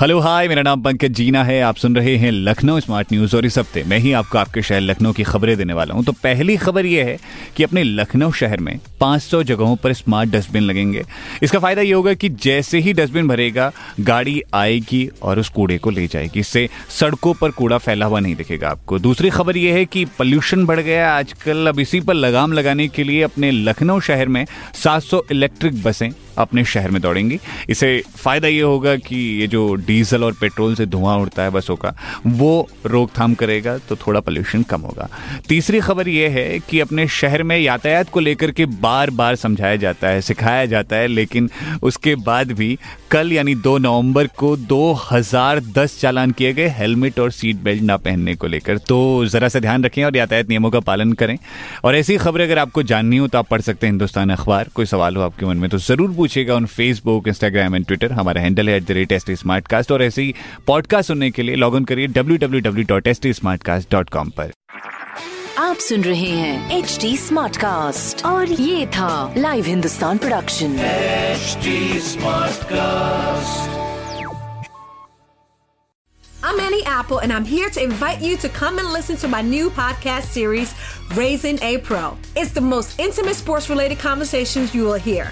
hello, hi, मेरा नाम पंकज जीना है। आप सुन रहे हैं लखनऊ स्मार्ट न्यूज़ और इस हफ़्ते मैं ही आपको आपके शहर लखनऊ की खबरें देने वाला हूँ। तो पहली खबर यह है कि अपने लखनऊ शहर में 500 जगहों पर स्मार्ट डस्टबिन लगेंगे। इसका फ़ायदा ये होगा कि जैसे ही डस्टबिन भरेगा, गाड़ी आएगी और उस कूड़े को ले जाएगी। इससे सड़कों पर कूड़ा फैला हुआ नहीं दिखेगा आपको। दूसरी खबर यह है कि पॉल्यूशन बढ़ गया आजकल अब इसी पर लगाम लगाने के लिए अपने लखनऊ शहर में 700 इलेक्ट्रिक बसें अपने शहर में दौड़ेंगी। इससे फ़ायदा ये होगा कि ये जो डीजल और पेट्रोल से धुआँ उड़ता है बसों का, वो रोकथाम करेगा तो थोड़ा पोल्यूशन कम होगा। तीसरी खबर ये है कि अपने शहर में यातायात को लेकर के बार बार समझाया जाता है, सिखाया जाता है, लेकिन उसके बाद भी कल यानी दो नवंबर को 2010 चालान किए गए हेलमेट और सीट बेल्ट ना पहनने को लेकर। तो जरा सा ध्यान रखें और यातायात नियमों का पालन करें। और ऐसी खबरें अगर आपको जाननी हो तो आप पढ़ सकते हैं हिंदुस्तान अखबार। कोई सवाल हो आपके मन में तो ज़रूर पूछिएगा on Facebook Instagram and Twitter हमारा हैंडल है at the rate S T Smartcast और ऐसे ही पॉडकास्ट सुनने के लिए लॉग इन करिए W W W dot S T Smartcast dot com पर आप सुन रहे हैं एच डी स्मार्ट कास्ट और ये था live Hindustan production HD Smartcast. I'm Annie Apple, and I'm here to invite you to come and listen to my new podcast series, Raising a Pro. It's the most intimate sports related conversations you will hear.